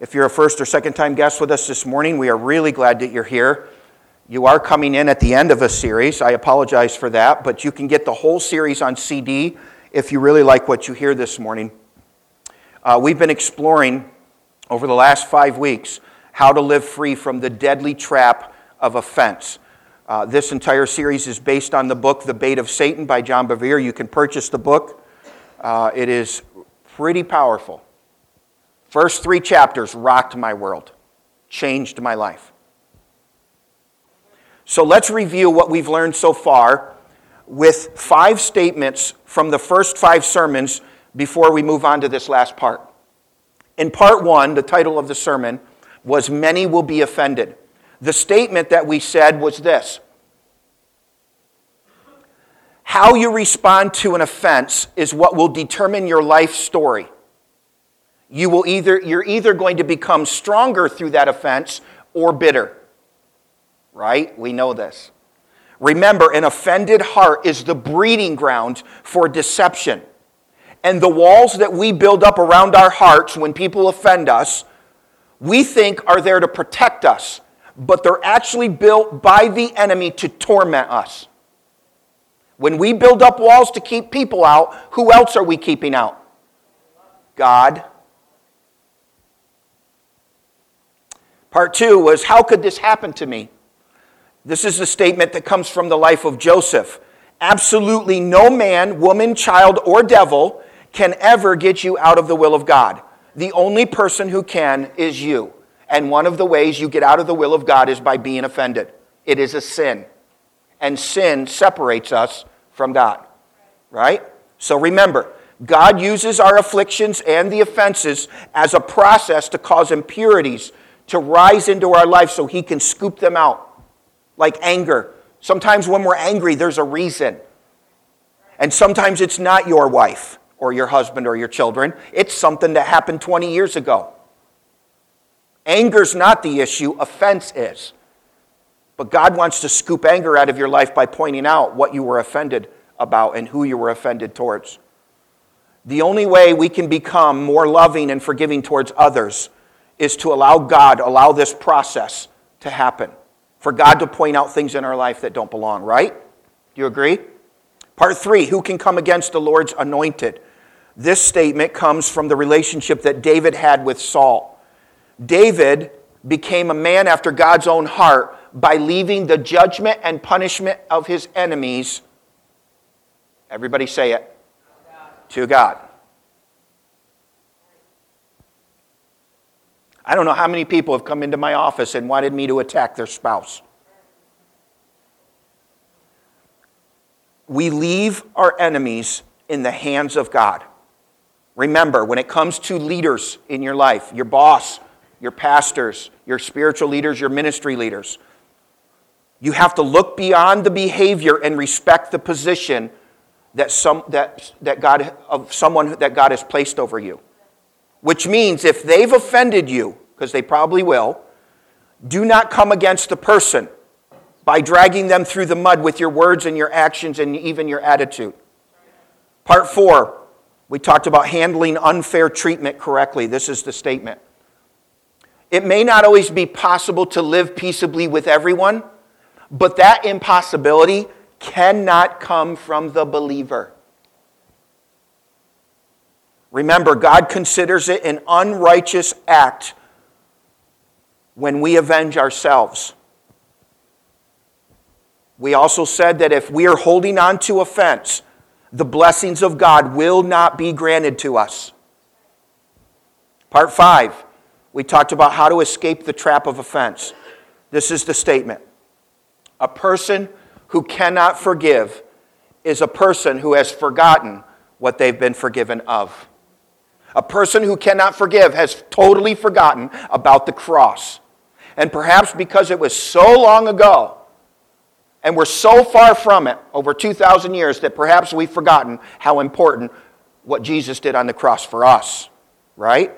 If you're a first or second time guest with us this morning, we are really glad that you're here. You are coming in at the end of a series. I apologize for that, but you can get the whole series on CD if you really like what you hear this morning. Uh, we've been exploring over the last five weeks how to live free from the deadly trap of offense. Uh, this entire series is based on the book The Bait of Satan by John Bevere. You can purchase the book, uh, it is pretty powerful. First three chapters rocked my world, changed my life. So let's review what we've learned so far with five statements from the first five sermons before we move on to this last part. In part one, the title of the sermon was Many Will Be Offended. The statement that we said was this How you respond to an offense is what will determine your life story you will either, you're either going to become stronger through that offense or bitter. Right? We know this. Remember, an offended heart is the breeding ground for deception. And the walls that we build up around our hearts when people offend us, we think are there to protect us, but they're actually built by the enemy to torment us. When we build up walls to keep people out, who else are we keeping out? God Part two was, How could this happen to me? This is a statement that comes from the life of Joseph. Absolutely no man, woman, child, or devil can ever get you out of the will of God. The only person who can is you. And one of the ways you get out of the will of God is by being offended. It is a sin. And sin separates us from God. Right? So remember, God uses our afflictions and the offenses as a process to cause impurities to rise into our life so He can scoop them out, like anger. Sometimes when we're angry, there's a reason. And sometimes it's not your wife or your husband or your children, it's something that happened 20 years ago. Anger's not the issue, offense is. But God wants to scoop anger out of your life by pointing out what you were offended about and who you were offended towards. The only way we can become more loving and forgiving towards others is to allow God, allow this process to happen. For God to point out things in our life that don't belong, right? Do you agree? Part three who can come against the Lord's anointed? This statement comes from the relationship that David had with Saul. David became a man after God's own heart by leaving the judgment and punishment of his enemies. Everybody say it. To God. I don't know how many people have come into my office and wanted me to attack their spouse. We leave our enemies in the hands of God. Remember, when it comes to leaders in your life, your boss, your pastors, your spiritual leaders, your ministry leaders, you have to look beyond the behavior and respect the position that, some, that, that God, of someone that God has placed over you. Which means if they've offended you, because they probably will, do not come against the person by dragging them through the mud with your words and your actions and even your attitude. Part four, we talked about handling unfair treatment correctly. This is the statement. It may not always be possible to live peaceably with everyone, but that impossibility cannot come from the believer. Remember, God considers it an unrighteous act when we avenge ourselves. We also said that if we are holding on to offense, the blessings of God will not be granted to us. Part five, we talked about how to escape the trap of offense. This is the statement A person who cannot forgive is a person who has forgotten what they've been forgiven of. A person who cannot forgive has totally forgotten about the cross. And perhaps because it was so long ago and we're so far from it over 2,000 years that perhaps we've forgotten how important what Jesus did on the cross for us, right?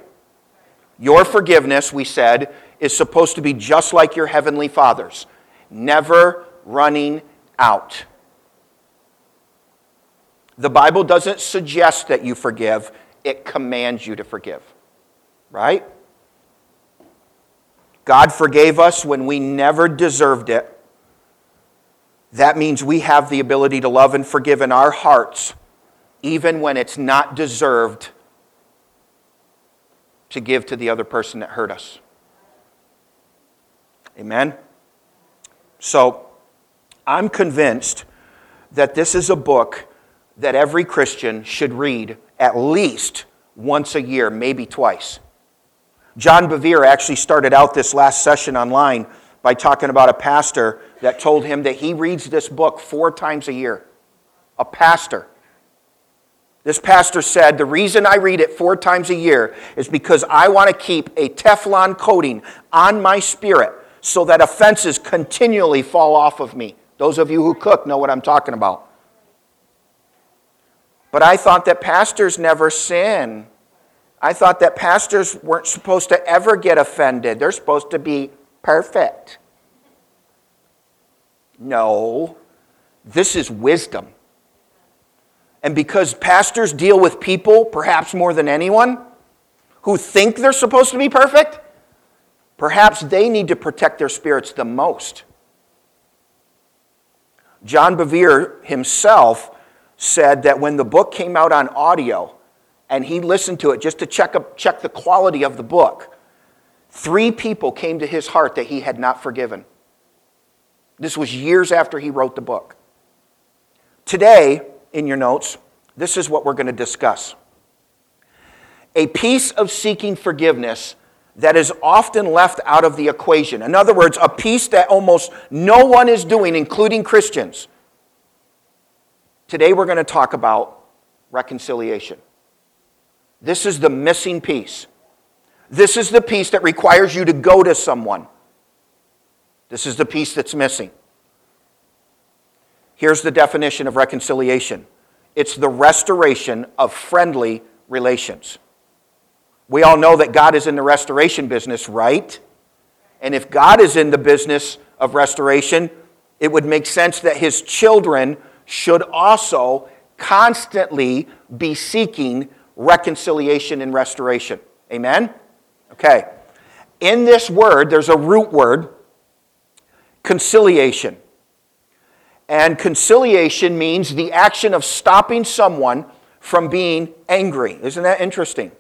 Your forgiveness, we said, is supposed to be just like your heavenly Father's, never running out. The Bible doesn't suggest that you forgive, it commands you to forgive. Right? God forgave us when we never deserved it. That means we have the ability to love and forgive in our hearts, even when it's not deserved to give to the other person that hurt us. Amen? So, I'm convinced that this is a book that every Christian should read at least once a year, maybe twice. John Bevere actually started out this last session online by talking about a pastor that told him that he reads this book four times a year. A pastor. This pastor said, The reason I read it four times a year is because I want to keep a Teflon coating on my spirit so that offenses continually fall off of me. Those of you who cook know what I'm talking about. But I thought that pastors never sin. I thought that pastors weren't supposed to ever get offended. They're supposed to be perfect. No, this is wisdom. And because pastors deal with people, perhaps more than anyone, who think they're supposed to be perfect, perhaps they need to protect their spirits the most. John Bevere himself said that when the book came out on audio and he listened to it just to check, up, check the quality of the book, three people came to his heart that he had not forgiven. This was years after he wrote the book. Today, in your notes, this is what we're going to discuss. A piece of seeking forgiveness that is often left out of the equation. In other words, a piece that almost no one is doing, including Christians. Today we're going to talk about reconciliation. This is the missing piece. This is the piece that requires you to go to someone. This is the piece that's missing. Here's the definition of reconciliation it's the restoration of friendly relations. We all know that God is in the restoration business, right? And if God is in the business of restoration, it would make sense that his children should also constantly be seeking reconciliation and restoration. Amen? Okay. In this word, there's a root word, conciliation. And conciliation means the action of stopping someone from being angry. Isn't that interesting?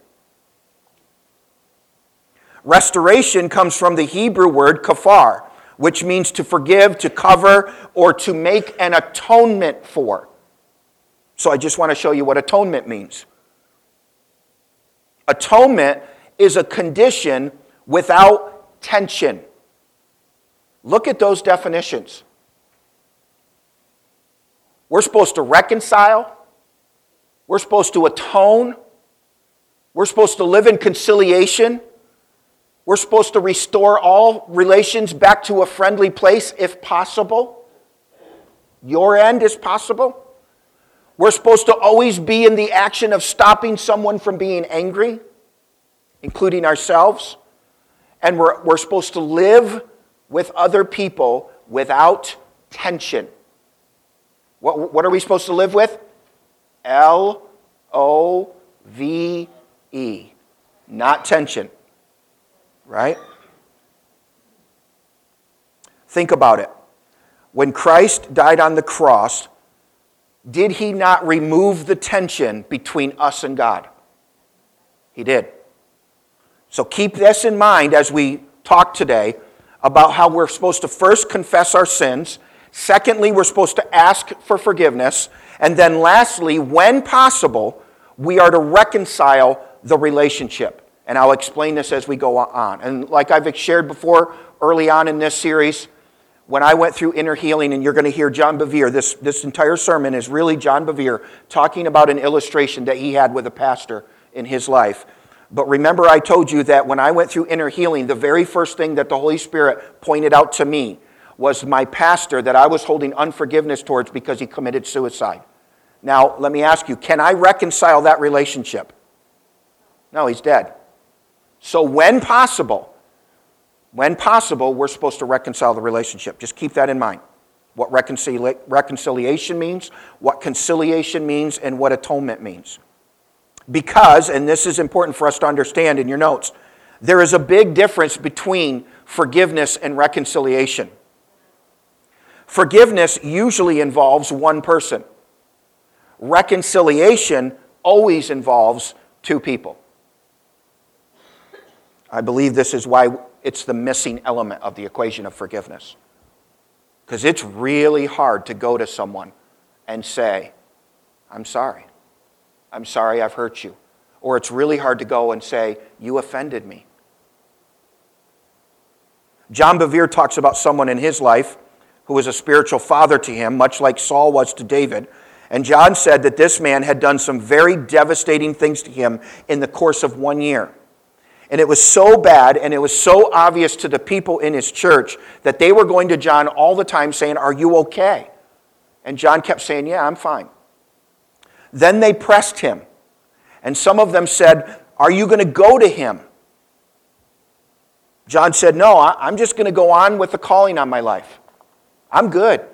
Restoration comes from the Hebrew word kafar, which means to forgive, to cover, or to make an atonement for. So I just want to show you what atonement means. Atonement is a condition without tension. Look at those definitions. We're supposed to reconcile, we're supposed to atone, we're supposed to live in conciliation. We're supposed to restore all relations back to a friendly place if possible. Your end is possible. We're supposed to always be in the action of stopping someone from being angry, including ourselves. And we're, we're supposed to live with other people without tension. What, what are we supposed to live with? L O V E, not tension right? Think about it. When Christ died on the cross, did he not remove the tension between us and God? He did. So keep this in mind as we talk today about how we're supposed to first confess our sins. Secondly, we're supposed to ask for forgiveness. And then lastly, when possible, we are to reconcile the relationship. And I'll explain this as we go on. And like I've shared before early on in this series, when I went through inner healing, and you're going to hear John Bevere, this, this entire sermon is really John Bevere talking about an illustration that he had with a pastor in his life. But remember, I told you that when I went through inner healing, the very first thing that the Holy Spirit pointed out to me was my pastor that I was holding unforgiveness towards because he committed suicide. Now, let me ask you can I reconcile that relationship? No, he's dead. So, when possible, when possible, we're supposed to reconcile the relationship. Just keep that in mind. What reconcili- reconciliation means, what conciliation means, and what atonement means. Because, and this is important for us to understand in your notes, there is a big difference between forgiveness and reconciliation. Forgiveness usually involves one person. Reconciliation always involves two people. I believe this is why it's the missing element of the equation of forgiveness. Because it's really hard to go to someone and say, I'm sorry. I'm sorry I've hurt you. Or it's really hard to go and say, You offended me. John Bevere talks about someone in his life who was a spiritual father to him, much like Saul was to David. And John said that this man had done some very devastating things to him in the course of one year. And it was so bad and it was so obvious to the people in his church that they were going to John all the time saying, Are you okay? And John kept saying, Yeah, I'm fine. Then they pressed him. And some of them said, Are you going to go to him? John said, No, I'm just going to go on with the calling on my life. I'm good.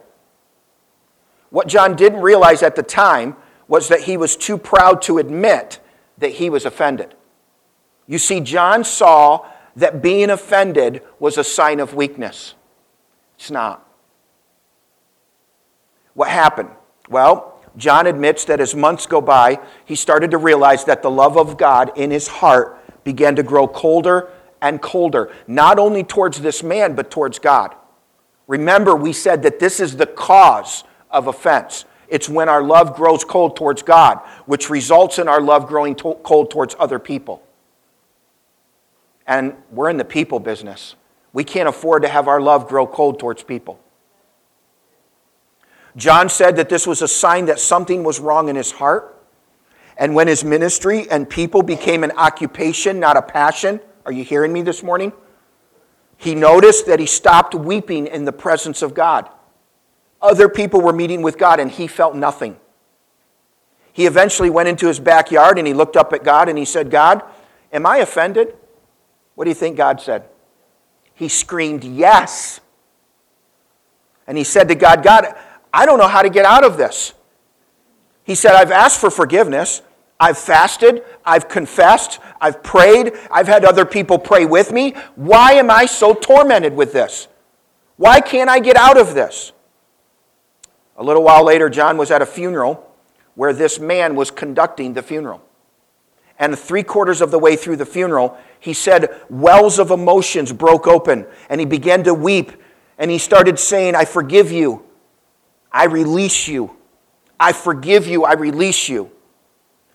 What John didn't realize at the time was that he was too proud to admit that he was offended. You see, John saw that being offended was a sign of weakness. It's not. What happened? Well, John admits that as months go by, he started to realize that the love of God in his heart began to grow colder and colder, not only towards this man, but towards God. Remember, we said that this is the cause of offense. It's when our love grows cold towards God, which results in our love growing to- cold towards other people. And we're in the people business. We can't afford to have our love grow cold towards people. John said that this was a sign that something was wrong in his heart. And when his ministry and people became an occupation, not a passion, are you hearing me this morning? He noticed that he stopped weeping in the presence of God. Other people were meeting with God and he felt nothing. He eventually went into his backyard and he looked up at God and he said, God, am I offended? What do you think God said? He screamed, Yes. And he said to God, God, I don't know how to get out of this. He said, I've asked for forgiveness. I've fasted. I've confessed. I've prayed. I've had other people pray with me. Why am I so tormented with this? Why can't I get out of this? A little while later, John was at a funeral where this man was conducting the funeral. And three quarters of the way through the funeral, he said wells of emotions broke open and he began to weep and he started saying, I forgive you. I release you. I forgive you. I release you.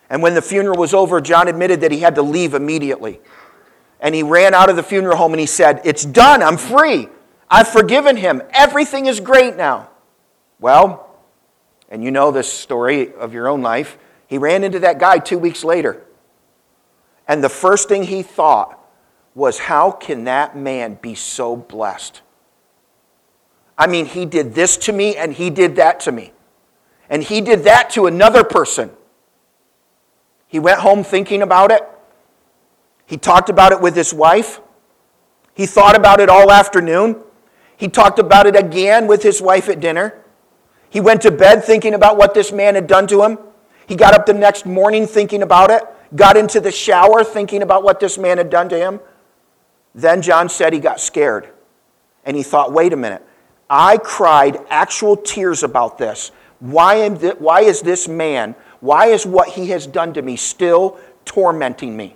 And when the funeral was over, John admitted that he had to leave immediately. And he ran out of the funeral home and he said, It's done. I'm free. I've forgiven him. Everything is great now. Well, and you know this story of your own life. He ran into that guy two weeks later. And the first thing he thought was, How can that man be so blessed? I mean, he did this to me and he did that to me. And he did that to another person. He went home thinking about it. He talked about it with his wife. He thought about it all afternoon. He talked about it again with his wife at dinner. He went to bed thinking about what this man had done to him. He got up the next morning thinking about it, got into the shower thinking about what this man had done to him. Then John said he got scared. And he thought, wait a minute. I cried actual tears about this. Why, am th- why is this man, why is what he has done to me still tormenting me?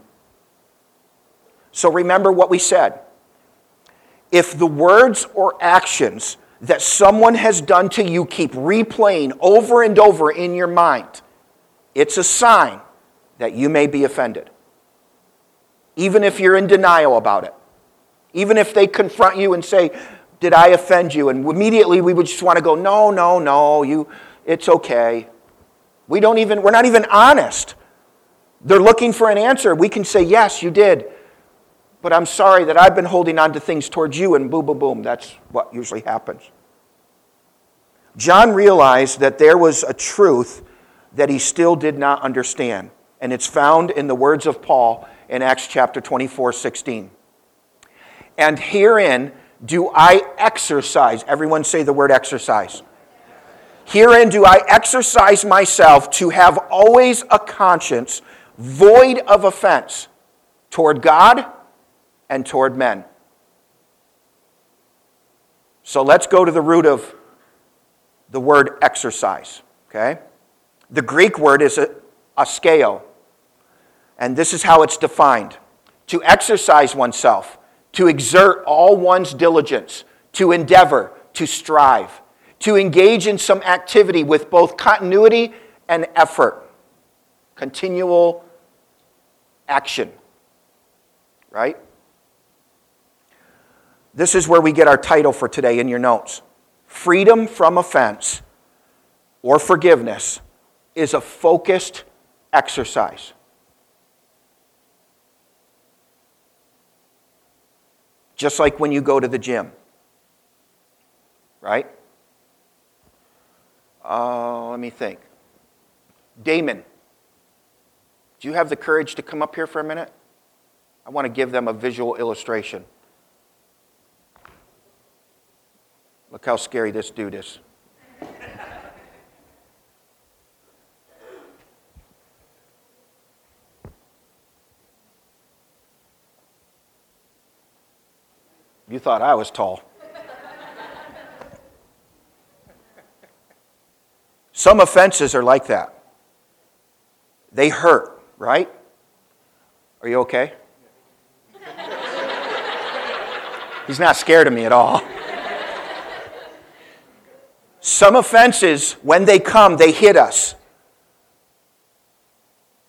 So remember what we said. If the words or actions that someone has done to you keep replaying over and over in your mind, it's a sign that you may be offended. Even if you're in denial about it. Even if they confront you and say, did I offend you? And immediately we would just want to go, no, no, no, you, it's okay. We don't even, we're not even honest. They're looking for an answer. We can say, yes, you did. But I'm sorry that I've been holding on to things towards you, and boom, boom, boom. That's what usually happens. John realized that there was a truth that he still did not understand. And it's found in the words of Paul in Acts chapter 24, 16. And herein do I exercise? Everyone say the word exercise. Herein do I exercise myself to have always a conscience void of offense toward God and toward men. So let's go to the root of the word exercise, okay? The Greek word is askeo, and this is how it's defined to exercise oneself, to exert all one's diligence, to endeavor, to strive, to engage in some activity with both continuity and effort, continual action, right? This is where we get our title for today in your notes. Freedom from offense or forgiveness is a focused exercise. Just like when you go to the gym, right? Uh, let me think. Damon, do you have the courage to come up here for a minute? I want to give them a visual illustration. Look how scary this dude is. Thought I was tall. Some offenses are like that. They hurt, right? Are you okay? He's not scared of me at all. Some offenses, when they come, they hit us.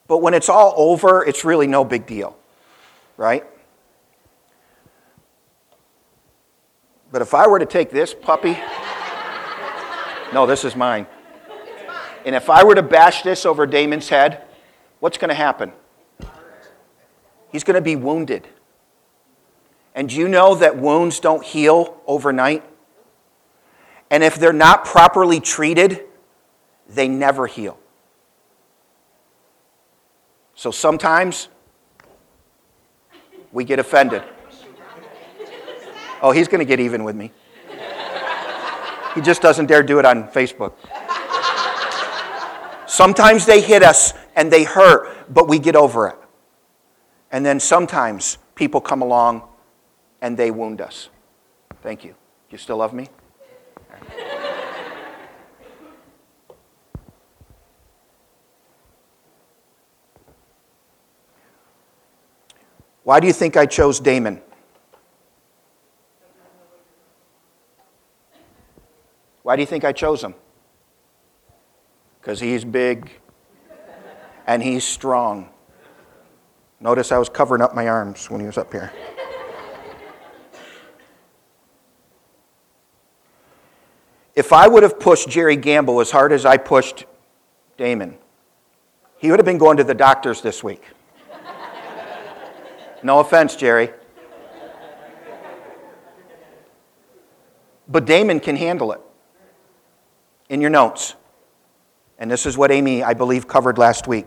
But when it's all over, it's really no big deal, right? But if I were to take this puppy, no, this is mine. And if I were to bash this over Damon's head, what's going to happen? He's going to be wounded. And do you know that wounds don't heal overnight? And if they're not properly treated, they never heal. So sometimes we get offended. Oh, he's going to get even with me. He just doesn't dare do it on Facebook. Sometimes they hit us and they hurt, but we get over it. And then sometimes people come along and they wound us. Thank you. You still love me? Why do you think I chose Damon? Why do you think I chose him? Because he's big and he's strong. Notice I was covering up my arms when he was up here. if I would have pushed Jerry Gamble as hard as I pushed Damon, he would have been going to the doctors this week. No offense, Jerry. But Damon can handle it in your notes. And this is what Amy, I believe, covered last week.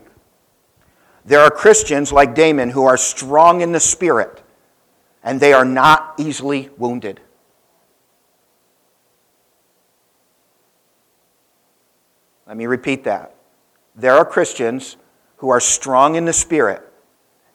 There are Christians like Damon who are strong in the spirit, and they are not easily wounded. Let me repeat that. There are Christians who are strong in the spirit,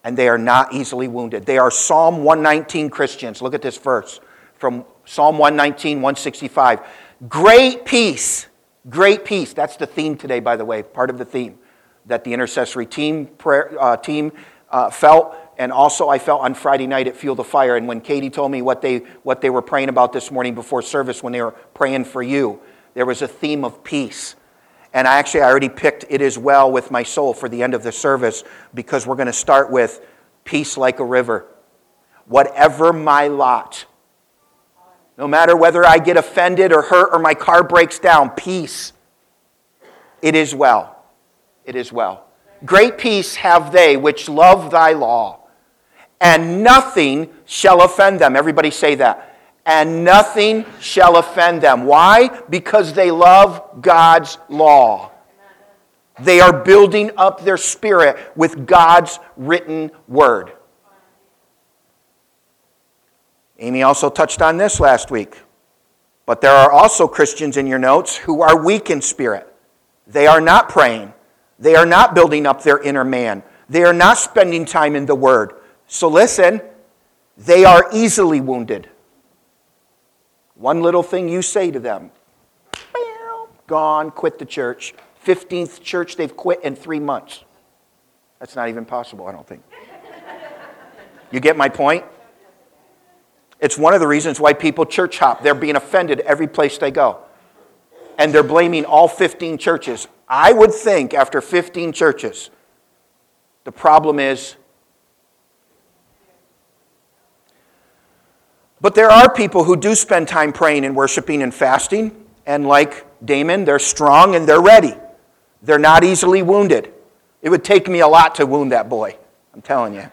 and they are not easily wounded. They are Psalm 119 Christians. Look at this verse from Psalm 119, 165. Great peace Great peace. That's the theme today, by the way, part of the theme that the intercessory team, prayer, uh, team uh, felt. And also, I felt on Friday night at Fuel the Fire. And when Katie told me what they, what they were praying about this morning before service, when they were praying for you, there was a theme of peace. And I actually I already picked It Is Well with My Soul for the end of the service because we're going to start with Peace like a river. Whatever my lot, no matter whether I get offended or hurt or my car breaks down, peace. It is well. It is well. Great peace have they which love thy law, and nothing shall offend them. Everybody say that. And nothing shall offend them. Why? Because they love God's law. They are building up their spirit with God's written word. Amy also touched on this last week. But there are also Christians in your notes who are weak in spirit. They are not praying. They are not building up their inner man. They are not spending time in the Word. So listen, they are easily wounded. One little thing you say to them, gone, quit the church. 15th church they've quit in three months. That's not even possible, I don't think. You get my point? It's one of the reasons why people church hop. They're being offended every place they go. And they're blaming all 15 churches. I would think after 15 churches, the problem is. But there are people who do spend time praying and worshiping and fasting. And like Damon, they're strong and they're ready. They're not easily wounded. It would take me a lot to wound that boy, I'm telling you.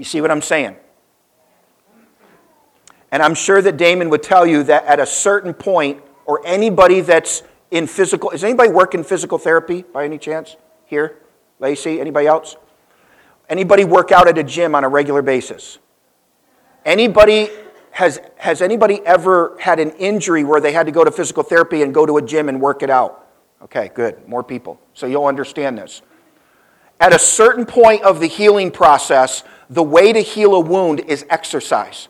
You see what I'm saying? And I'm sure that Damon would tell you that at a certain point, or anybody that's in physical, is anybody working physical therapy by any chance here? Lacey, anybody else? Anybody work out at a gym on a regular basis? Anybody has, has anybody ever had an injury where they had to go to physical therapy and go to a gym and work it out? Okay, good. More people. So you'll understand this. At a certain point of the healing process, the way to heal a wound is exercise.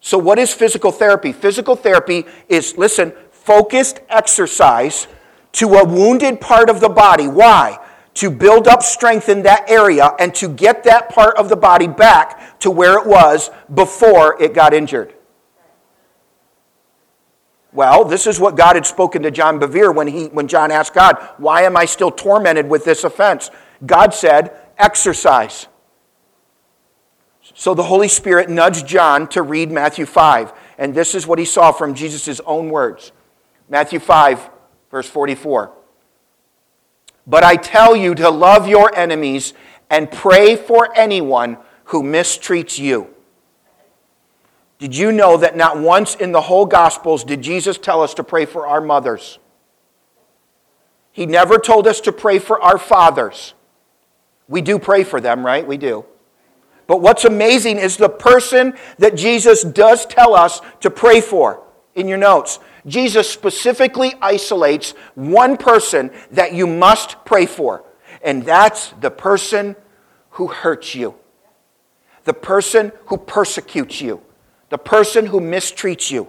So, what is physical therapy? Physical therapy is, listen, focused exercise to a wounded part of the body. Why? To build up strength in that area and to get that part of the body back to where it was before it got injured. Well, this is what God had spoken to John Bevere when, he, when John asked God, Why am I still tormented with this offense? God said, Exercise. So the Holy Spirit nudged John to read Matthew 5. And this is what he saw from Jesus' own words Matthew 5, verse 44. But I tell you to love your enemies and pray for anyone who mistreats you. Did you know that not once in the whole Gospels did Jesus tell us to pray for our mothers? He never told us to pray for our fathers. We do pray for them, right? We do. But what's amazing is the person that Jesus does tell us to pray for in your notes. Jesus specifically isolates one person that you must pray for, and that's the person who hurts you, the person who persecutes you, the person who mistreats you,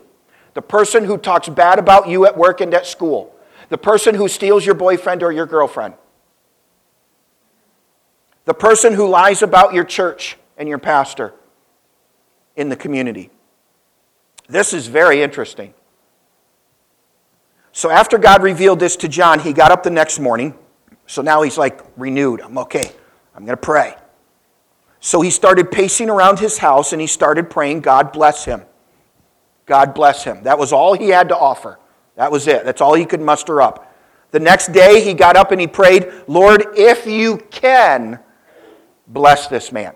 the person who talks bad about you at work and at school, the person who steals your boyfriend or your girlfriend, the person who lies about your church and your pastor in the community. This is very interesting. So, after God revealed this to John, he got up the next morning. So now he's like renewed. I'm okay. I'm going to pray. So he started pacing around his house and he started praying, God bless him. God bless him. That was all he had to offer. That was it. That's all he could muster up. The next day he got up and he prayed, Lord, if you can, bless this man.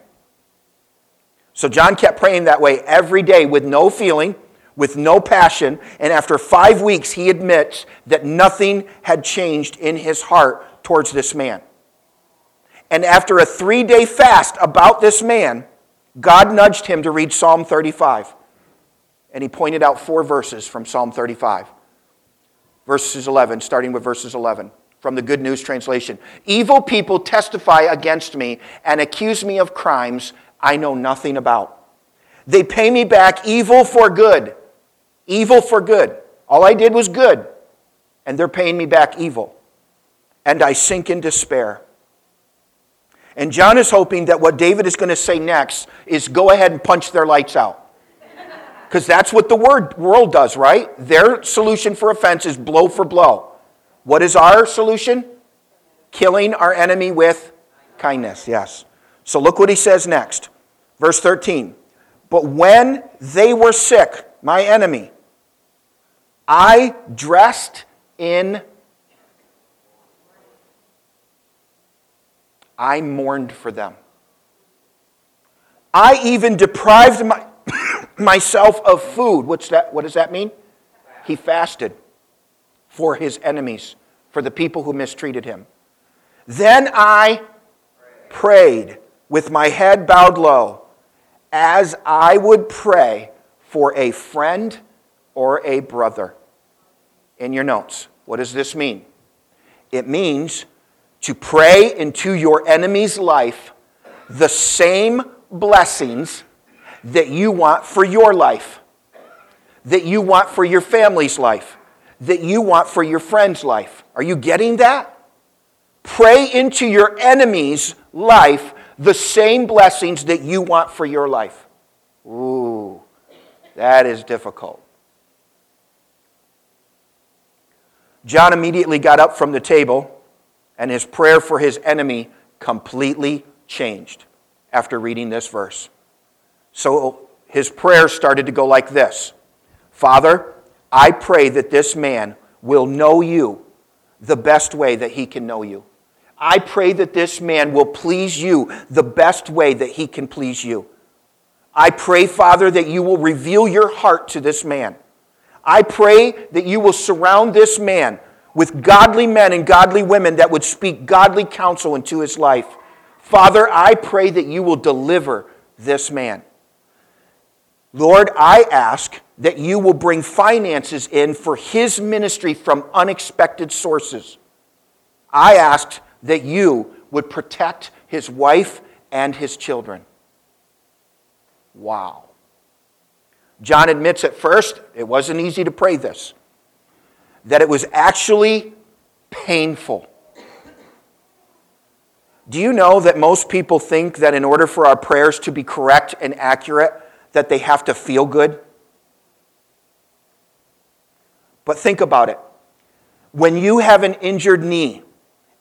So John kept praying that way every day with no feeling, with no passion, and after five weeks, he admits that nothing had changed in his heart towards this man. And after a three day fast about this man, God nudged him to read Psalm 35. And he pointed out four verses from Psalm 35. Verses 11, starting with verses 11 from the Good News Translation. Evil people testify against me and accuse me of crimes I know nothing about. They pay me back evil for good. Evil for good. All I did was good, and they're paying me back evil. And I sink in despair. And John is hoping that what David is going to say next is go ahead and punch their lights out. Because that's what the word, world does, right? Their solution for offense is blow for blow. What is our solution? Killing our enemy with kindness, yes. So look what he says next. Verse 13. But when they were sick, my enemy, I dressed in I mourned for them. I even deprived my, myself of food. What's that, what does that mean? He fasted for his enemies, for the people who mistreated him. Then I prayed with my head bowed low, as I would pray for a friend or a brother. In your notes, what does this mean? It means to pray into your enemy's life the same blessings that you want for your life, that you want for your family's life, that you want for your friend's life. Are you getting that? Pray into your enemy's life the same blessings that you want for your life. Ooh, that is difficult. John immediately got up from the table, and his prayer for his enemy completely changed after reading this verse. So his prayer started to go like this Father, I pray that this man will know you the best way that he can know you. I pray that this man will please you the best way that he can please you. I pray, Father, that you will reveal your heart to this man. I pray that you will surround this man with godly men and godly women that would speak godly counsel into his life. Father, I pray that you will deliver this man. Lord, I ask that you will bring finances in for his ministry from unexpected sources. I asked that you would protect his wife and his children. Wow. John admits at first it wasn't easy to pray this, that it was actually painful. Do you know that most people think that in order for our prayers to be correct and accurate, that they have to feel good? But think about it. When you have an injured knee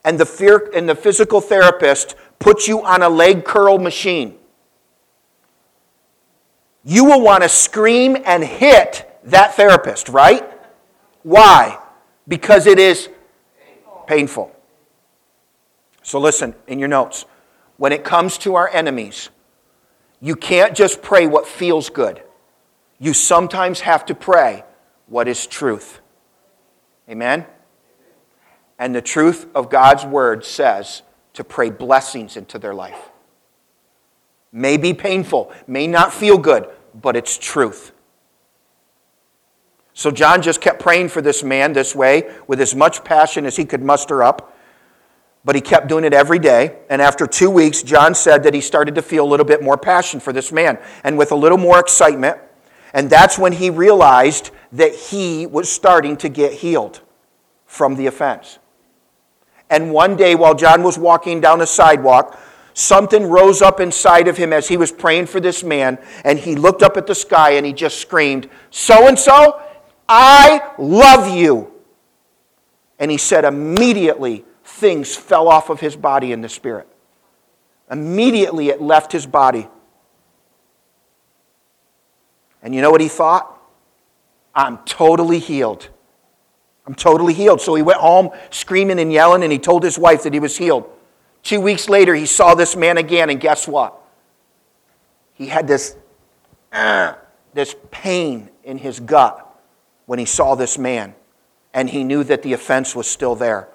and the, fear, and the physical therapist puts you on a leg curl machine, you will want to scream and hit that therapist, right? Why? Because it is painful. So listen in your notes. When it comes to our enemies, you can't just pray what feels good. You sometimes have to pray what is truth. Amen? And the truth of God's word says to pray blessings into their life. May be painful, may not feel good, but it's truth. So John just kept praying for this man this way with as much passion as he could muster up. But he kept doing it every day. And after two weeks, John said that he started to feel a little bit more passion for this man and with a little more excitement. And that's when he realized that he was starting to get healed from the offense. And one day, while John was walking down the sidewalk, something rose up inside of him as he was praying for this man, and he looked up at the sky and he just screamed, So and so, I love you. And he said, immediately, things fell off of his body in the spirit. Immediately, it left his body. And you know what he thought? I'm totally healed. I'm totally healed. So he went home screaming and yelling, and he told his wife that he was healed. Two weeks later, he saw this man again, and guess what? He had this, uh, this pain in his gut when he saw this man, and he knew that the offense was still there.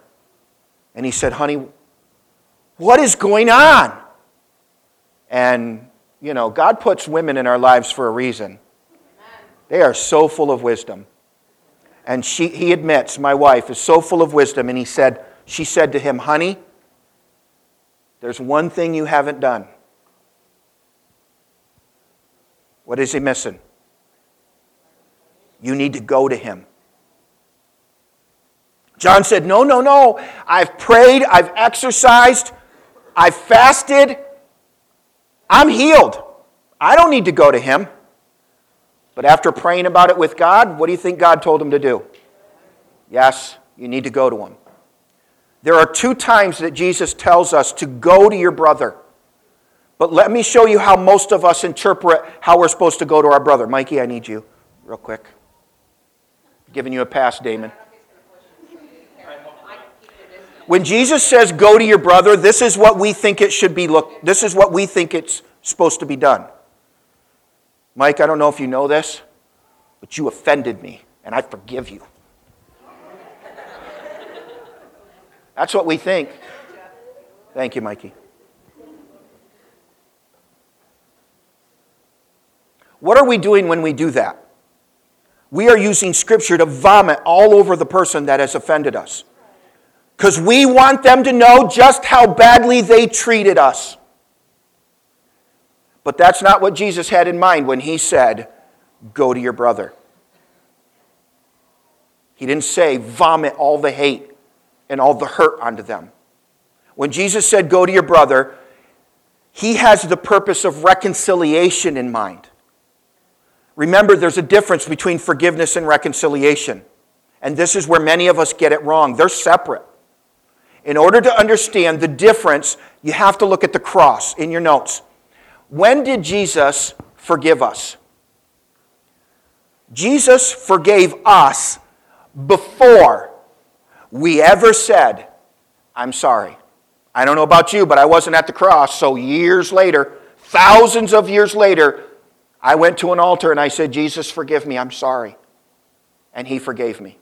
And he said, Honey, what is going on? And, you know, God puts women in our lives for a reason. They are so full of wisdom. And she, he admits, my wife is so full of wisdom. And he said, she said to him, Honey, there's one thing you haven't done. What is he missing? You need to go to him. John said, No, no, no. I've prayed, I've exercised, I've fasted, I'm healed. I don't need to go to him. But after praying about it with God, what do you think God told him to do? Yes, you need to go to him. There are two times that Jesus tells us to go to your brother. But let me show you how most of us interpret how we're supposed to go to our brother. Mikey, I need you, real quick. giving you a pass, Damon. When Jesus says go to your brother, this is what we think it should be look this is what we think it's supposed to be done. Mike, I don't know if you know this, but you offended me, and I forgive you. That's what we think. Thank you, Mikey. What are we doing when we do that? We are using Scripture to vomit all over the person that has offended us. Because we want them to know just how badly they treated us. But that's not what Jesus had in mind when he said, Go to your brother. He didn't say, Vomit all the hate and all the hurt onto them. When Jesus said, Go to your brother, he has the purpose of reconciliation in mind. Remember, there's a difference between forgiveness and reconciliation. And this is where many of us get it wrong. They're separate. In order to understand the difference, you have to look at the cross in your notes. When did Jesus forgive us? Jesus forgave us before we ever said, I'm sorry. I don't know about you, but I wasn't at the cross. So years later, thousands of years later, I went to an altar and I said, Jesus, forgive me. I'm sorry. And he forgave me.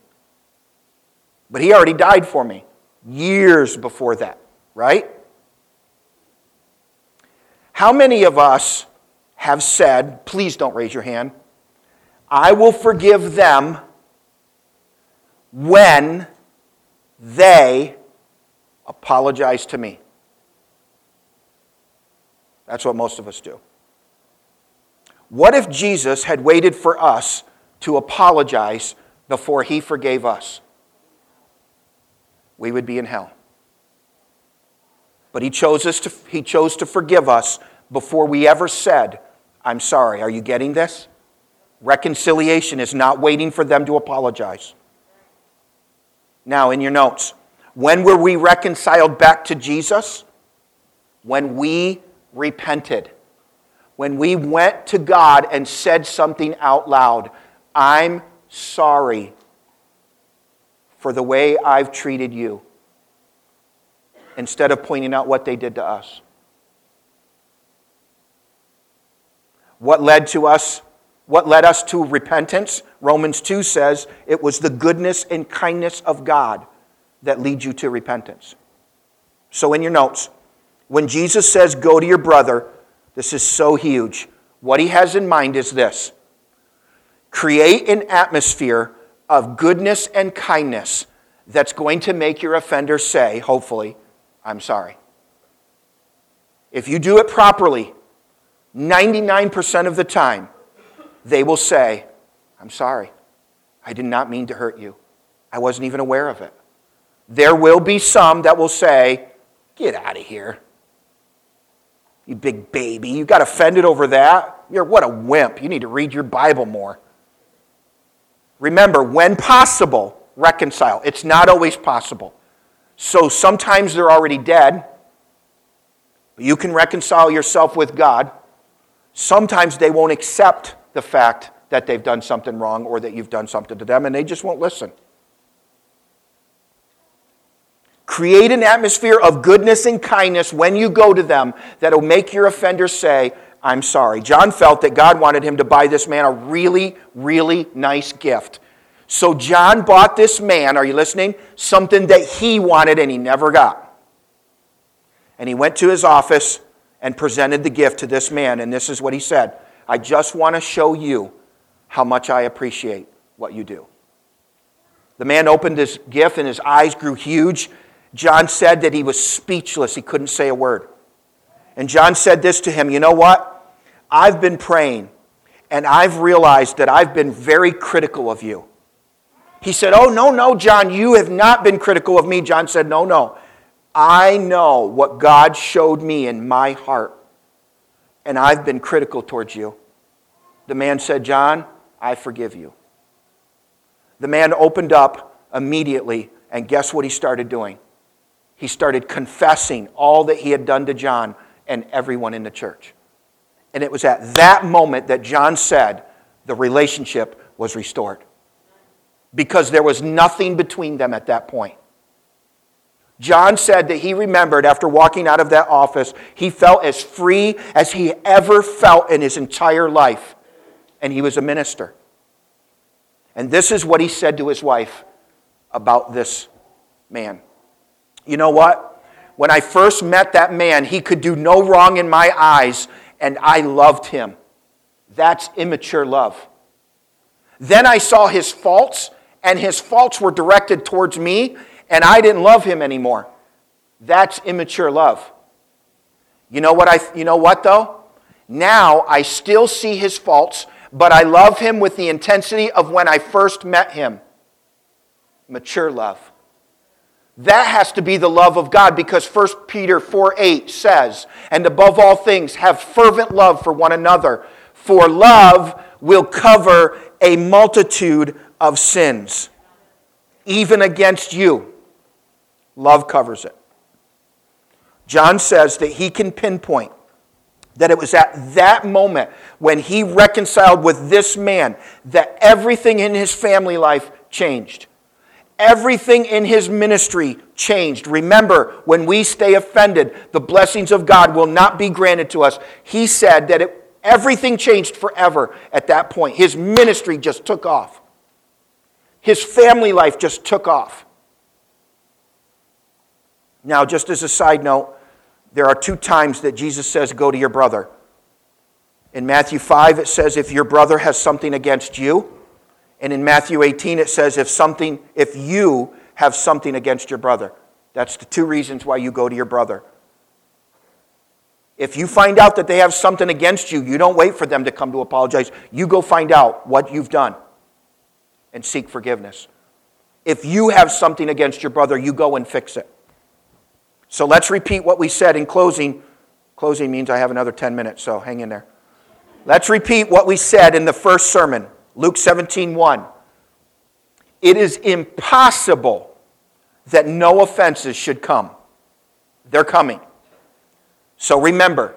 But he already died for me years before that, right? How many of us have said, please don't raise your hand, I will forgive them when they apologize to me? That's what most of us do. What if Jesus had waited for us to apologize before he forgave us? We would be in hell. But he chose, us to, he chose to forgive us before we ever said, I'm sorry. Are you getting this? Reconciliation is not waiting for them to apologize. Now, in your notes, when were we reconciled back to Jesus? When we repented. When we went to God and said something out loud I'm sorry for the way I've treated you, instead of pointing out what they did to us. What led to us? What led us to repentance? Romans 2 says it was the goodness and kindness of God that lead you to repentance. So, in your notes, when Jesus says, Go to your brother, this is so huge. What he has in mind is this create an atmosphere of goodness and kindness that's going to make your offender say, hopefully, I'm sorry. If you do it properly, 99% of the time, they will say, I'm sorry. I did not mean to hurt you. I wasn't even aware of it. There will be some that will say, Get out of here. You big baby. You got offended over that? You're what a wimp. You need to read your Bible more. Remember, when possible, reconcile. It's not always possible. So sometimes they're already dead, but you can reconcile yourself with God. Sometimes they won't accept the fact that they've done something wrong or that you've done something to them, and they just won't listen. Create an atmosphere of goodness and kindness when you go to them that'll make your offender say, I'm sorry. John felt that God wanted him to buy this man a really, really nice gift. So John bought this man, are you listening? Something that he wanted and he never got. And he went to his office and presented the gift to this man, and this is what he said I just want to show you how much I appreciate what you do. The man opened his gift and his eyes grew huge John said that he was speechless, he couldn't say a word. And John said this to him You know what? I've been praying, and I've realized that I've been very critical of you. He said, Oh, no, no, John, you have not been critical of me. John said, No, no. I know what God showed me in my heart, and I've been critical towards you. The man said, John, I forgive you. The man opened up immediately, and guess what he started doing? he started confessing all that he had done to John and everyone in the church. And it was at that moment that John said the relationship was restored. Because there was nothing between them at that point. John said that he remembered after walking out of that office, he felt as free as he ever felt in his entire life. And he was a minister. And this is what he said to his wife about this man. You know what? When I first met that man, he could do no wrong in my eyes, and I loved him. That's immature love. Then I saw his faults, and his faults were directed towards me, and I didn't love him anymore. That's immature love. You know what I you know what though? Now I still see his faults, but I love him with the intensity of when I first met him. Mature love. That has to be the love of God because 1 Peter 4 8 says, And above all things, have fervent love for one another, for love will cover a multitude of sins, even against you. Love covers it. John says that he can pinpoint that it was at that moment when he reconciled with this man that everything in his family life changed. Everything in his ministry changed. Remember, when we stay offended, the blessings of God will not be granted to us. He said that it, everything changed forever at that point. His ministry just took off, his family life just took off. Now, just as a side note, there are two times that Jesus says, Go to your brother. In Matthew 5, it says, If your brother has something against you. And in Matthew 18, it says, If, something, if you have something against your brother. That's the two reasons why you go to your brother. If you find out that they have something against you, you don't wait for them to come to apologize. You go find out what you've done and seek forgiveness. If you have something against your brother, you go and fix it. So let's repeat what we said in closing. Closing means I have another 10 minutes, so hang in there. Let's repeat what we said in the first sermon, Luke 17 1. It is impossible that no offenses should come. They're coming. So remember,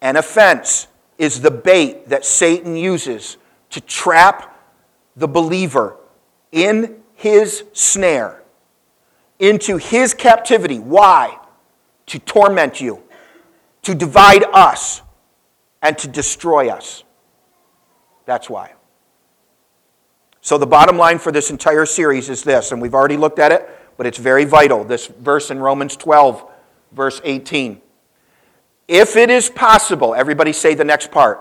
an offense is the bait that Satan uses to trap the believer in his snare into his captivity. Why? To torment you, to divide us, and to destroy us. That's why. So, the bottom line for this entire series is this, and we've already looked at it, but it's very vital. This verse in Romans 12, verse 18. If it is possible, everybody say the next part,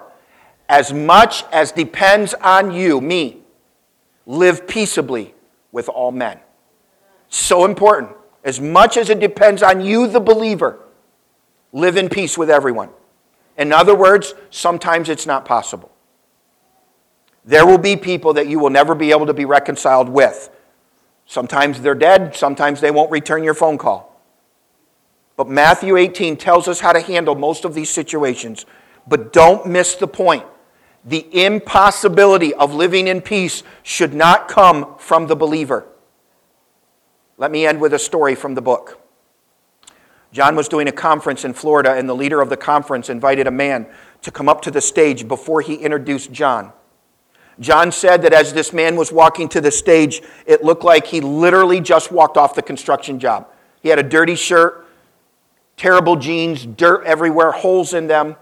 as much as depends on you, me, live peaceably with all men. So important. As much as it depends on you, the believer, live in peace with everyone. In other words, sometimes it's not possible. There will be people that you will never be able to be reconciled with. Sometimes they're dead, sometimes they won't return your phone call. But Matthew 18 tells us how to handle most of these situations. But don't miss the point. The impossibility of living in peace should not come from the believer. Let me end with a story from the book. John was doing a conference in Florida, and the leader of the conference invited a man to come up to the stage before he introduced John. John said that as this man was walking to the stage, it looked like he literally just walked off the construction job. He had a dirty shirt, terrible jeans, dirt everywhere, holes in them.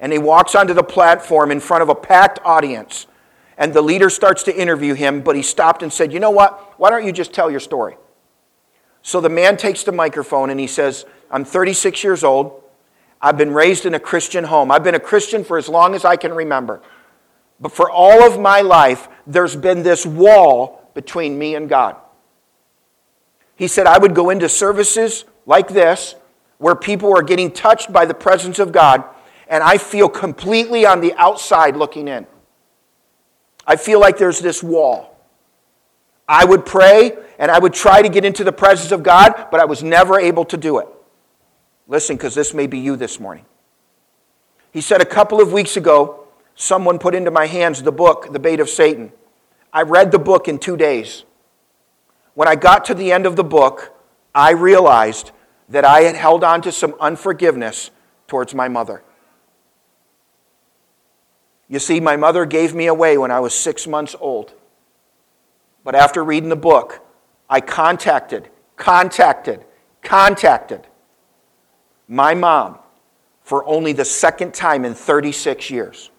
And he walks onto the platform in front of a packed audience. And the leader starts to interview him, but he stopped and said, You know what? Why don't you just tell your story? So the man takes the microphone and he says, I'm 36 years old. I've been raised in a Christian home. I've been a Christian for as long as I can remember. But for all of my life, there's been this wall between me and God. He said, I would go into services like this where people are getting touched by the presence of God, and I feel completely on the outside looking in. I feel like there's this wall. I would pray and I would try to get into the presence of God, but I was never able to do it. Listen, because this may be you this morning. He said a couple of weeks ago, someone put into my hands the book, The Bait of Satan. I read the book in two days. When I got to the end of the book, I realized that I had held on to some unforgiveness towards my mother. You see, my mother gave me away when I was six months old. But after reading the book, I contacted, contacted, contacted my mom for only the second time in 36 years.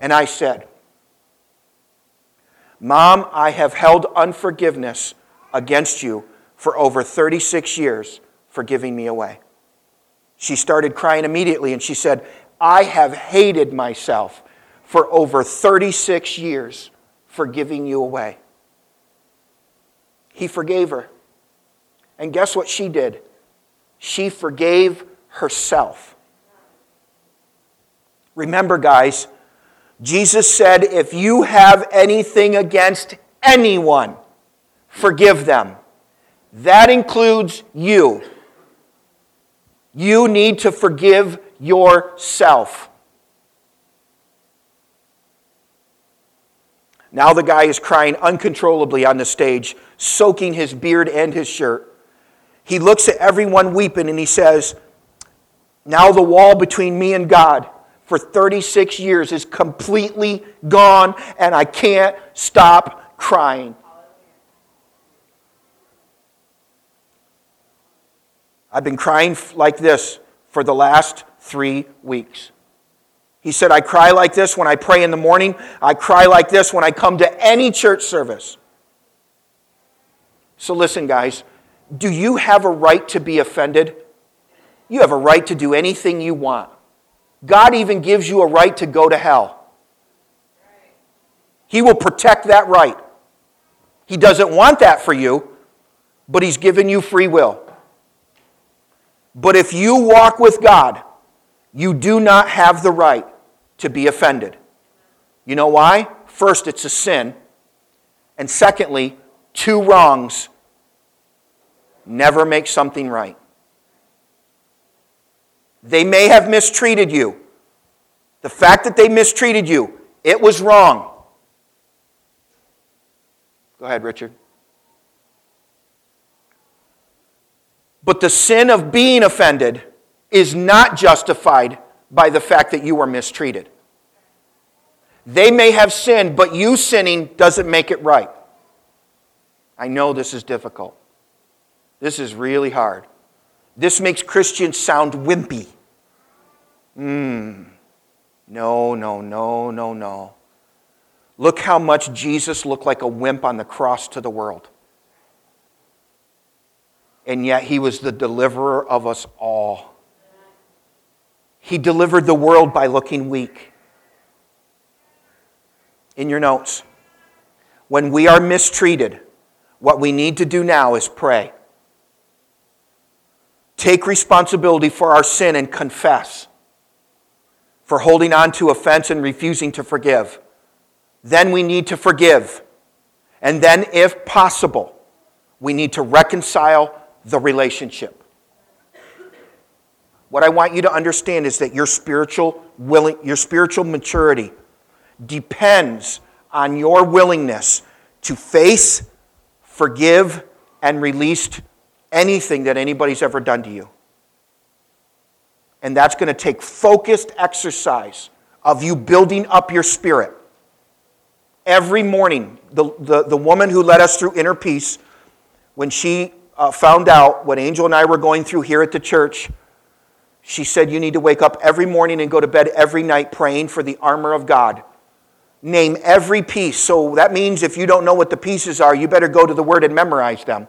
And I said, Mom, I have held unforgiveness against you for over 36 years for giving me away. She started crying immediately and she said, I have hated myself for over 36 years for giving you away. He forgave her. And guess what she did? She forgave herself. Remember, guys, Jesus said, if you have anything against anyone, forgive them. That includes you. You need to forgive yourself. Now the guy is crying uncontrollably on the stage, soaking his beard and his shirt. He looks at everyone weeping and he says, Now the wall between me and God for 36 years is completely gone, and I can't stop crying. I've been crying like this for the last three weeks. He said, I cry like this when I pray in the morning. I cry like this when I come to any church service. So, listen, guys, do you have a right to be offended? You have a right to do anything you want. God even gives you a right to go to hell. He will protect that right. He doesn't want that for you, but He's given you free will. But if you walk with God, you do not have the right to be offended. You know why? First, it's a sin. And secondly, two wrongs never make something right. They may have mistreated you. The fact that they mistreated you, it was wrong. Go ahead, Richard. But the sin of being offended is not justified by the fact that you were mistreated. They may have sinned, but you sinning doesn't make it right. I know this is difficult. This is really hard. This makes Christians sound wimpy. Hmm. No, no, no, no, no. Look how much Jesus looked like a wimp on the cross to the world. And yet he was the deliverer of us all. He delivered the world by looking weak. In your notes, when we are mistreated, what we need to do now is pray. Take responsibility for our sin and confess for holding on to offense and refusing to forgive. Then we need to forgive. And then, if possible, we need to reconcile the relationship. What I want you to understand is that your spiritual willing, your spiritual maturity depends on your willingness to face, forgive, and release anything that anybody's ever done to you. And that's going to take focused exercise of you building up your spirit. Every morning, the, the, the woman who led us through inner peace, when she uh, found out what Angel and I were going through here at the church, she said, You need to wake up every morning and go to bed every night praying for the armor of God. Name every piece. So that means if you don't know what the pieces are, you better go to the Word and memorize them.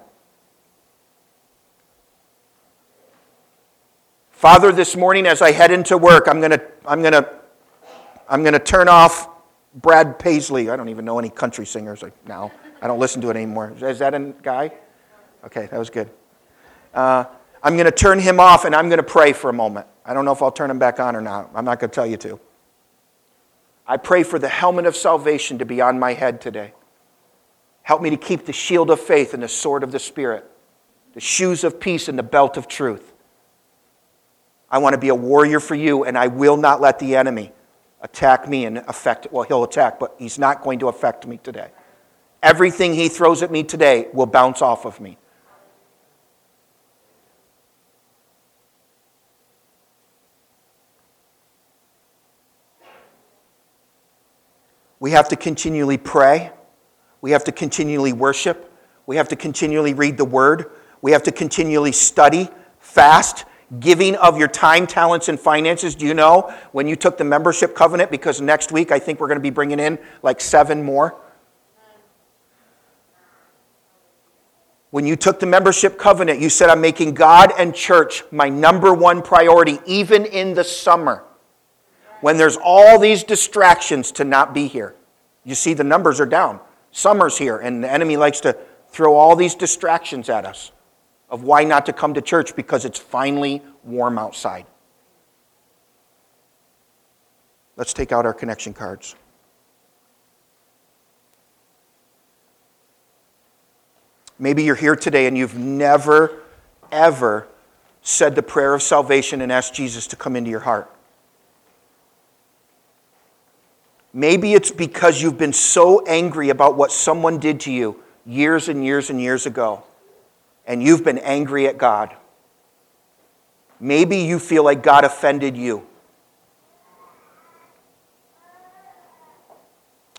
Father, this morning as I head into work, I'm going to I'm going to I'm going to turn off Brad Paisley. I don't even know any country singers now. I don't listen to it anymore. Is that a guy? Okay, that was good. Uh, I'm going to turn him off and I'm going to pray for a moment. I don't know if I'll turn him back on or not. I'm not going to tell you to. I pray for the helmet of salvation to be on my head today. Help me to keep the shield of faith and the sword of the Spirit, the shoes of peace and the belt of truth. I want to be a warrior for you, and I will not let the enemy attack me and affect, well, he'll attack, but he's not going to affect me today. Everything he throws at me today will bounce off of me. We have to continually pray. We have to continually worship. We have to continually read the word. We have to continually study, fast, giving of your time, talents, and finances. Do you know when you took the membership covenant? Because next week I think we're going to be bringing in like seven more. When you took the membership covenant, you said, I'm making God and church my number one priority, even in the summer, when there's all these distractions to not be here. You see, the numbers are down. Summer's here, and the enemy likes to throw all these distractions at us of why not to come to church because it's finally warm outside. Let's take out our connection cards. Maybe you're here today and you've never, ever said the prayer of salvation and asked Jesus to come into your heart. Maybe it's because you've been so angry about what someone did to you years and years and years ago, and you've been angry at God. Maybe you feel like God offended you.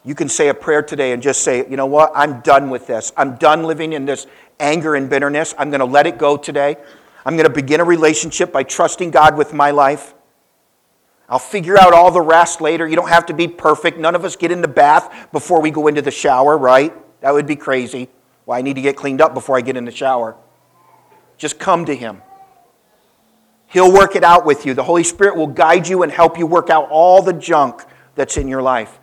You can say a prayer today and just say, you know what? I'm done with this. I'm done living in this anger and bitterness. I'm going to let it go today. I'm going to begin a relationship by trusting God with my life. I'll figure out all the rest later. You don't have to be perfect. None of us get in the bath before we go into the shower, right? That would be crazy. Well, I need to get cleaned up before I get in the shower. Just come to Him. He'll work it out with you. The Holy Spirit will guide you and help you work out all the junk that's in your life.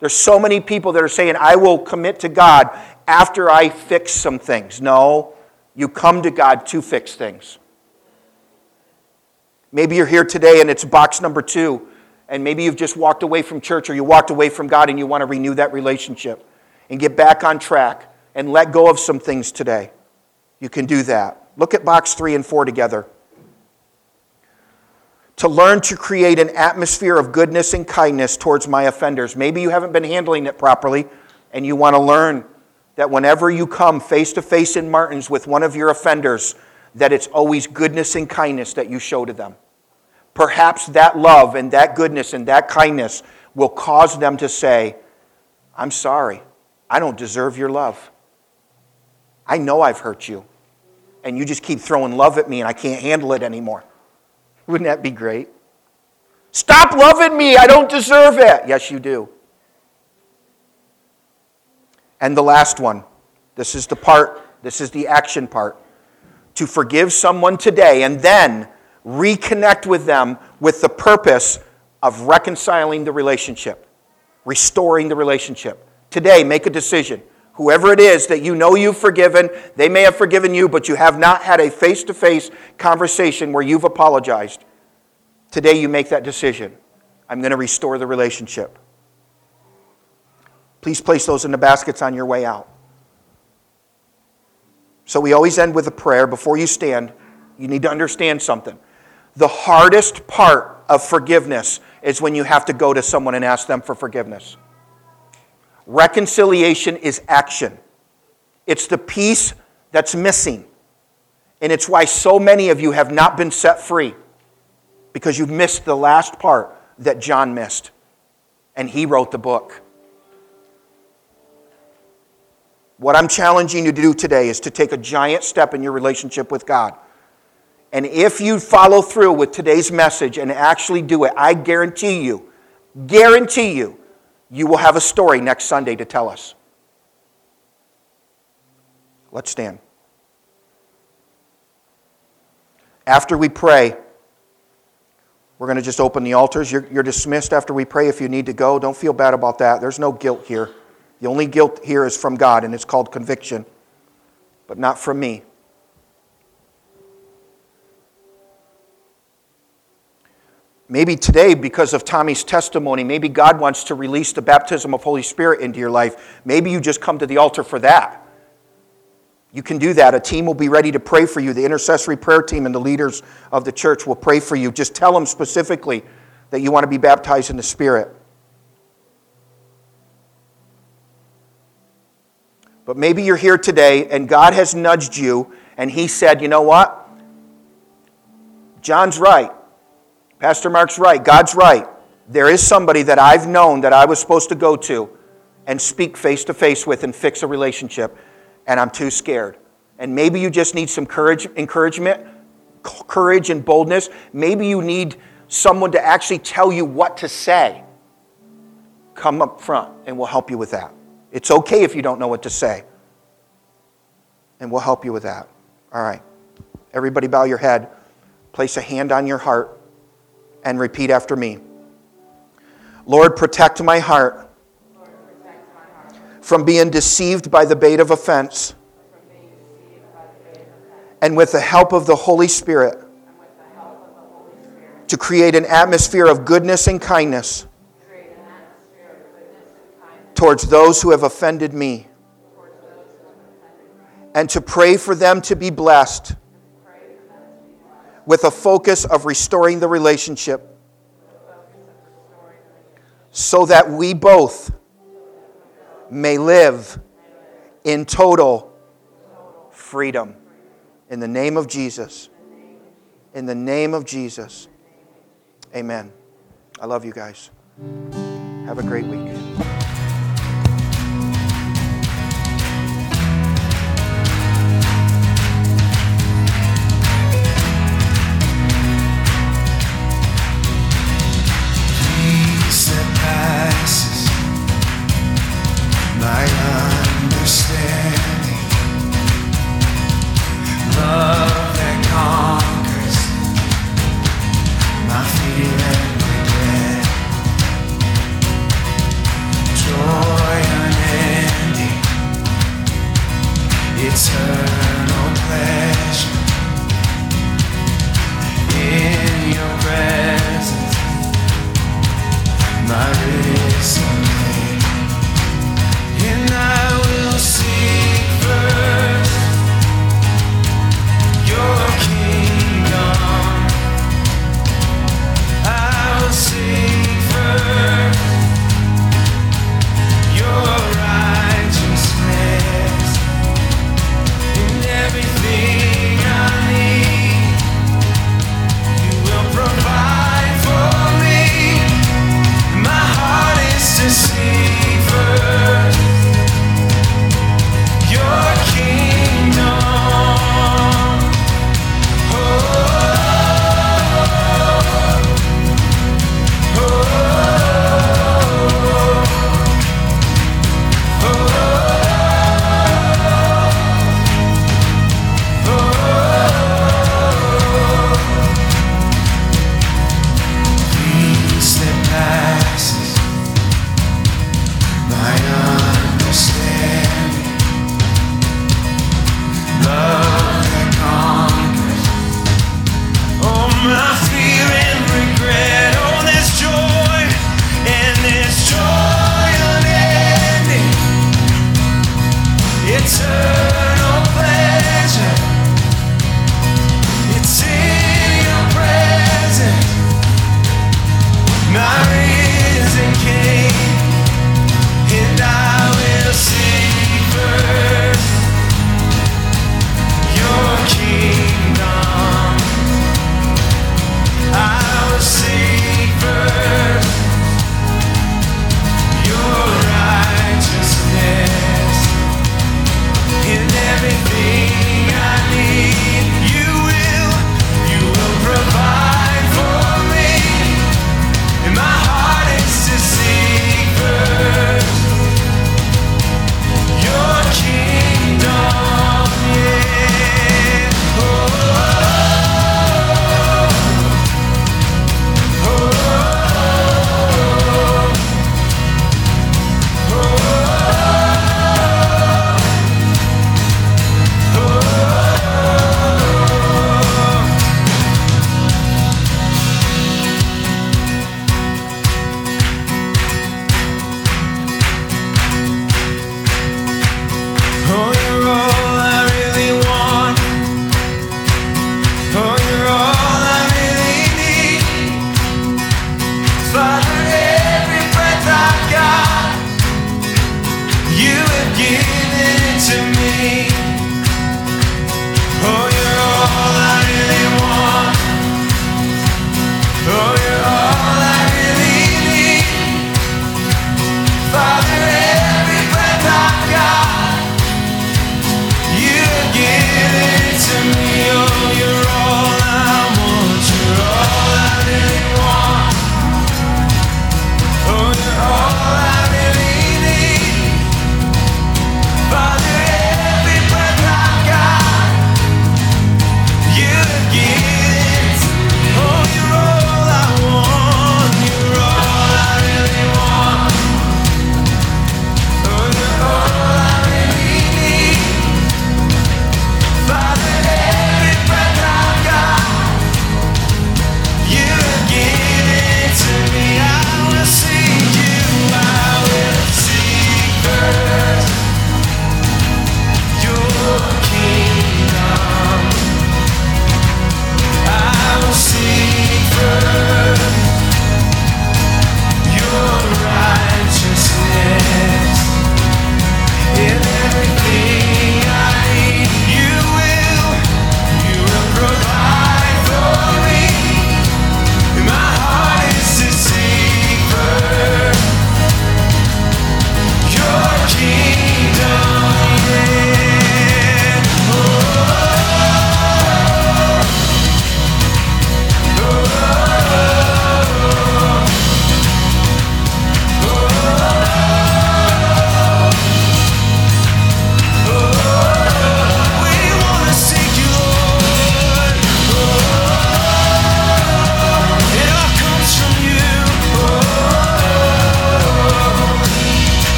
There's so many people that are saying, I will commit to God after I fix some things. No, you come to God to fix things. Maybe you're here today and it's box number two, and maybe you've just walked away from church or you walked away from God and you want to renew that relationship and get back on track and let go of some things today. You can do that. Look at box three and four together to learn to create an atmosphere of goodness and kindness towards my offenders. Maybe you haven't been handling it properly and you want to learn that whenever you come face to face in Martin's with one of your offenders, that it's always goodness and kindness that you show to them. Perhaps that love and that goodness and that kindness will cause them to say, I'm sorry. I don't deserve your love. I know I've hurt you. And you just keep throwing love at me and I can't handle it anymore. Wouldn't that be great? Stop loving me. I don't deserve it. Yes, you do. And the last one this is the part, this is the action part. To forgive someone today and then reconnect with them with the purpose of reconciling the relationship, restoring the relationship. Today, make a decision. Whoever it is that you know you've forgiven, they may have forgiven you, but you have not had a face to face conversation where you've apologized. Today, you make that decision. I'm going to restore the relationship. Please place those in the baskets on your way out. So, we always end with a prayer. Before you stand, you need to understand something. The hardest part of forgiveness is when you have to go to someone and ask them for forgiveness. Reconciliation is action, it's the piece that's missing. And it's why so many of you have not been set free because you've missed the last part that John missed. And he wrote the book. What I'm challenging you to do today is to take a giant step in your relationship with God. And if you follow through with today's message and actually do it, I guarantee you, guarantee you, you will have a story next Sunday to tell us. Let's stand. After we pray, we're going to just open the altars. You're, you're, dismissed after we pray if you need to go. Don't feel bad about that. There's no guilt here. The only guilt here is from God, and it's called conviction, but not from me. Maybe today, because of Tommy's testimony, maybe God wants to release the baptism of Holy Spirit into your life. Maybe you just come to the altar for that. You can do that. A team will be ready to pray for you. The intercessory prayer team and the leaders of the church will pray for you. Just tell them specifically that you want to be baptized in the Spirit. But maybe you're here today and God has nudged you and He said, you know what? John's right. Pastor Mark's right. God's right. There is somebody that I've known that I was supposed to go to and speak face to face with and fix a relationship, and I'm too scared. And maybe you just need some courage, encouragement, courage and boldness. Maybe you need someone to actually tell you what to say. Come up front and we'll help you with that. It's okay if you don't know what to say. And we'll help you with that. All right. Everybody bow your head. Place a hand on your heart and repeat after me Lord, protect my heart from being deceived by the bait of offense. And with the help of the Holy Spirit, to create an atmosphere of goodness and kindness towards those who have offended me, and to pray for them to be blessed with a focus of restoring the relationship so that we both may live in total freedom. In the name of Jesus. In the name of Jesus. Amen. I love you guys. Have a great week.